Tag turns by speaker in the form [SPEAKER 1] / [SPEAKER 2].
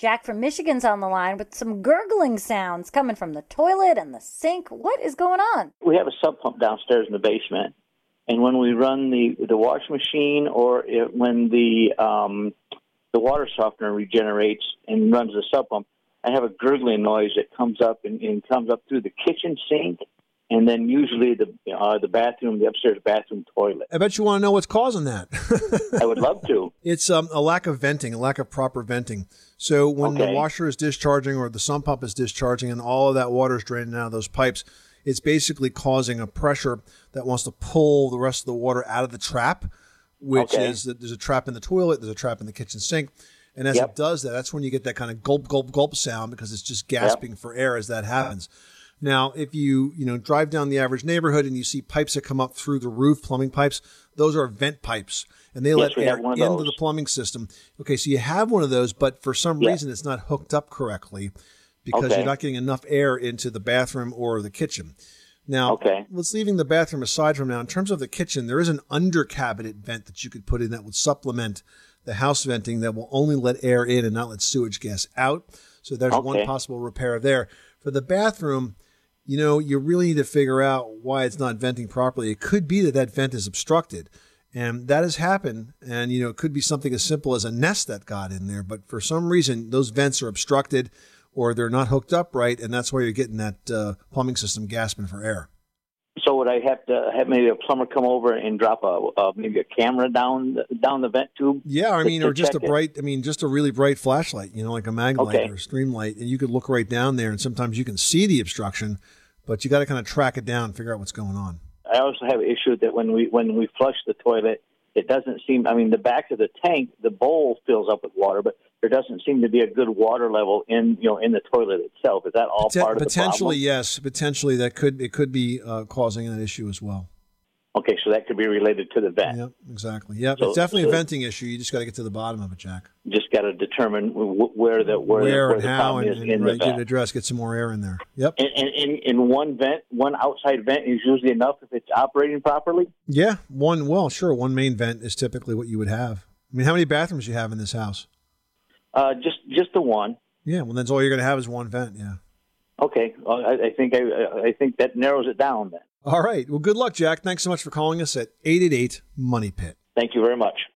[SPEAKER 1] Jack from Michigan's on the line with some gurgling sounds coming from the toilet and the sink. What is going on?
[SPEAKER 2] We have a sub pump downstairs in the basement, and when we run the the wash machine or it, when the um, the water softener regenerates and runs the sub pump, I have a gurgling noise that comes up and, and comes up through the kitchen sink and then usually the uh, the bathroom, the upstairs bathroom toilet.
[SPEAKER 3] I bet you want to know what's causing that.
[SPEAKER 2] I would love to.
[SPEAKER 3] It's um, a lack of venting, a lack of proper venting. So when
[SPEAKER 2] Okay.
[SPEAKER 3] the washer is discharging or the sump pump is discharging and all of that water is draining out of those pipes, it's basically causing a pressure that wants to pull the rest of the water out of the trap, which
[SPEAKER 2] Okay.
[SPEAKER 3] is that there's a trap in the toilet, there's a trap in the kitchen sink. And as
[SPEAKER 2] Yep.
[SPEAKER 3] it does that, that's when you get that kind of gulp, gulp, gulp sound because it's just gasping for air as that happens. Now, if you you know drive down the average neighborhood and you see pipes that come up through the roof, plumbing pipes, those are vent pipes, and they let air
[SPEAKER 2] have one of
[SPEAKER 3] into
[SPEAKER 2] those.
[SPEAKER 3] the plumbing system. Okay, so you have one of those, but for some
[SPEAKER 2] Yeah.
[SPEAKER 3] reason it's not hooked up correctly because
[SPEAKER 2] Okay.
[SPEAKER 3] you're not getting enough air into the bathroom or the kitchen. Now,
[SPEAKER 2] Okay.
[SPEAKER 3] let's leaving the bathroom aside from now. In terms of the kitchen, there is an under cabinet vent that you could put in that would supplement the house venting that will only let air in and not let sewage gas out. So there's one possible repair there. For the bathroom, you know, you really need to figure out why it's not venting properly. It could be that that vent is obstructed. And that has happened. And, you know, it could be something as simple as a nest that got in there. But for some reason, those vents are obstructed or they're not hooked up right. And that's why you're getting that uh, plumbing system gasping for air.
[SPEAKER 2] So would I have to have maybe a plumber come over and drop a uh, maybe a camera down the, down the vent tube?
[SPEAKER 3] Yeah, I mean, or just a
[SPEAKER 2] it?
[SPEAKER 3] bright, I mean, just a really bright flashlight, you know, like a Maglite
[SPEAKER 2] Okay.
[SPEAKER 3] or a Streamlight. And you could look right down there. And sometimes you can see the obstruction, but you got to kind of track it down and figure out what's going on.
[SPEAKER 2] I also have an issue that when we when we flush the toilet, it doesn't seem. I mean, the back of the tank, the bowl fills up with water, but there doesn't seem to be a good water level in you know in the toilet itself. Is that all
[SPEAKER 3] Poten-
[SPEAKER 2] part of the
[SPEAKER 3] potentially,
[SPEAKER 2] problem?
[SPEAKER 3] yes. Potentially, that could it could be uh, causing that issue as well.
[SPEAKER 2] Okay, so that could be related to the vent.
[SPEAKER 3] Yep, exactly. Yep,
[SPEAKER 2] So-
[SPEAKER 3] it's definitely a venting issue. You just got to get to the bottom of it, Jack.
[SPEAKER 2] Just got to determine where the where,
[SPEAKER 3] Where
[SPEAKER 2] where
[SPEAKER 3] and how, and,
[SPEAKER 2] is
[SPEAKER 3] and
[SPEAKER 2] in
[SPEAKER 3] right,
[SPEAKER 2] the
[SPEAKER 3] get addressed. Get some more air in there. Yep.
[SPEAKER 2] And, and, and, and one vent, one outside vent is usually enough if it's operating properly.
[SPEAKER 3] Yeah, one. Well, sure. One main vent is typically what you would have. I mean, how many bathrooms do you have in this house?
[SPEAKER 2] Uh, just just the one.
[SPEAKER 3] Yeah, well, that's all you're going to have is one vent. Yeah.
[SPEAKER 2] Okay, well, I, I think I, I think that narrows it down. Then.
[SPEAKER 3] All right. Well, good luck, Jack. Thanks so much for calling us at 888 Money Pit.
[SPEAKER 2] Thank you very much.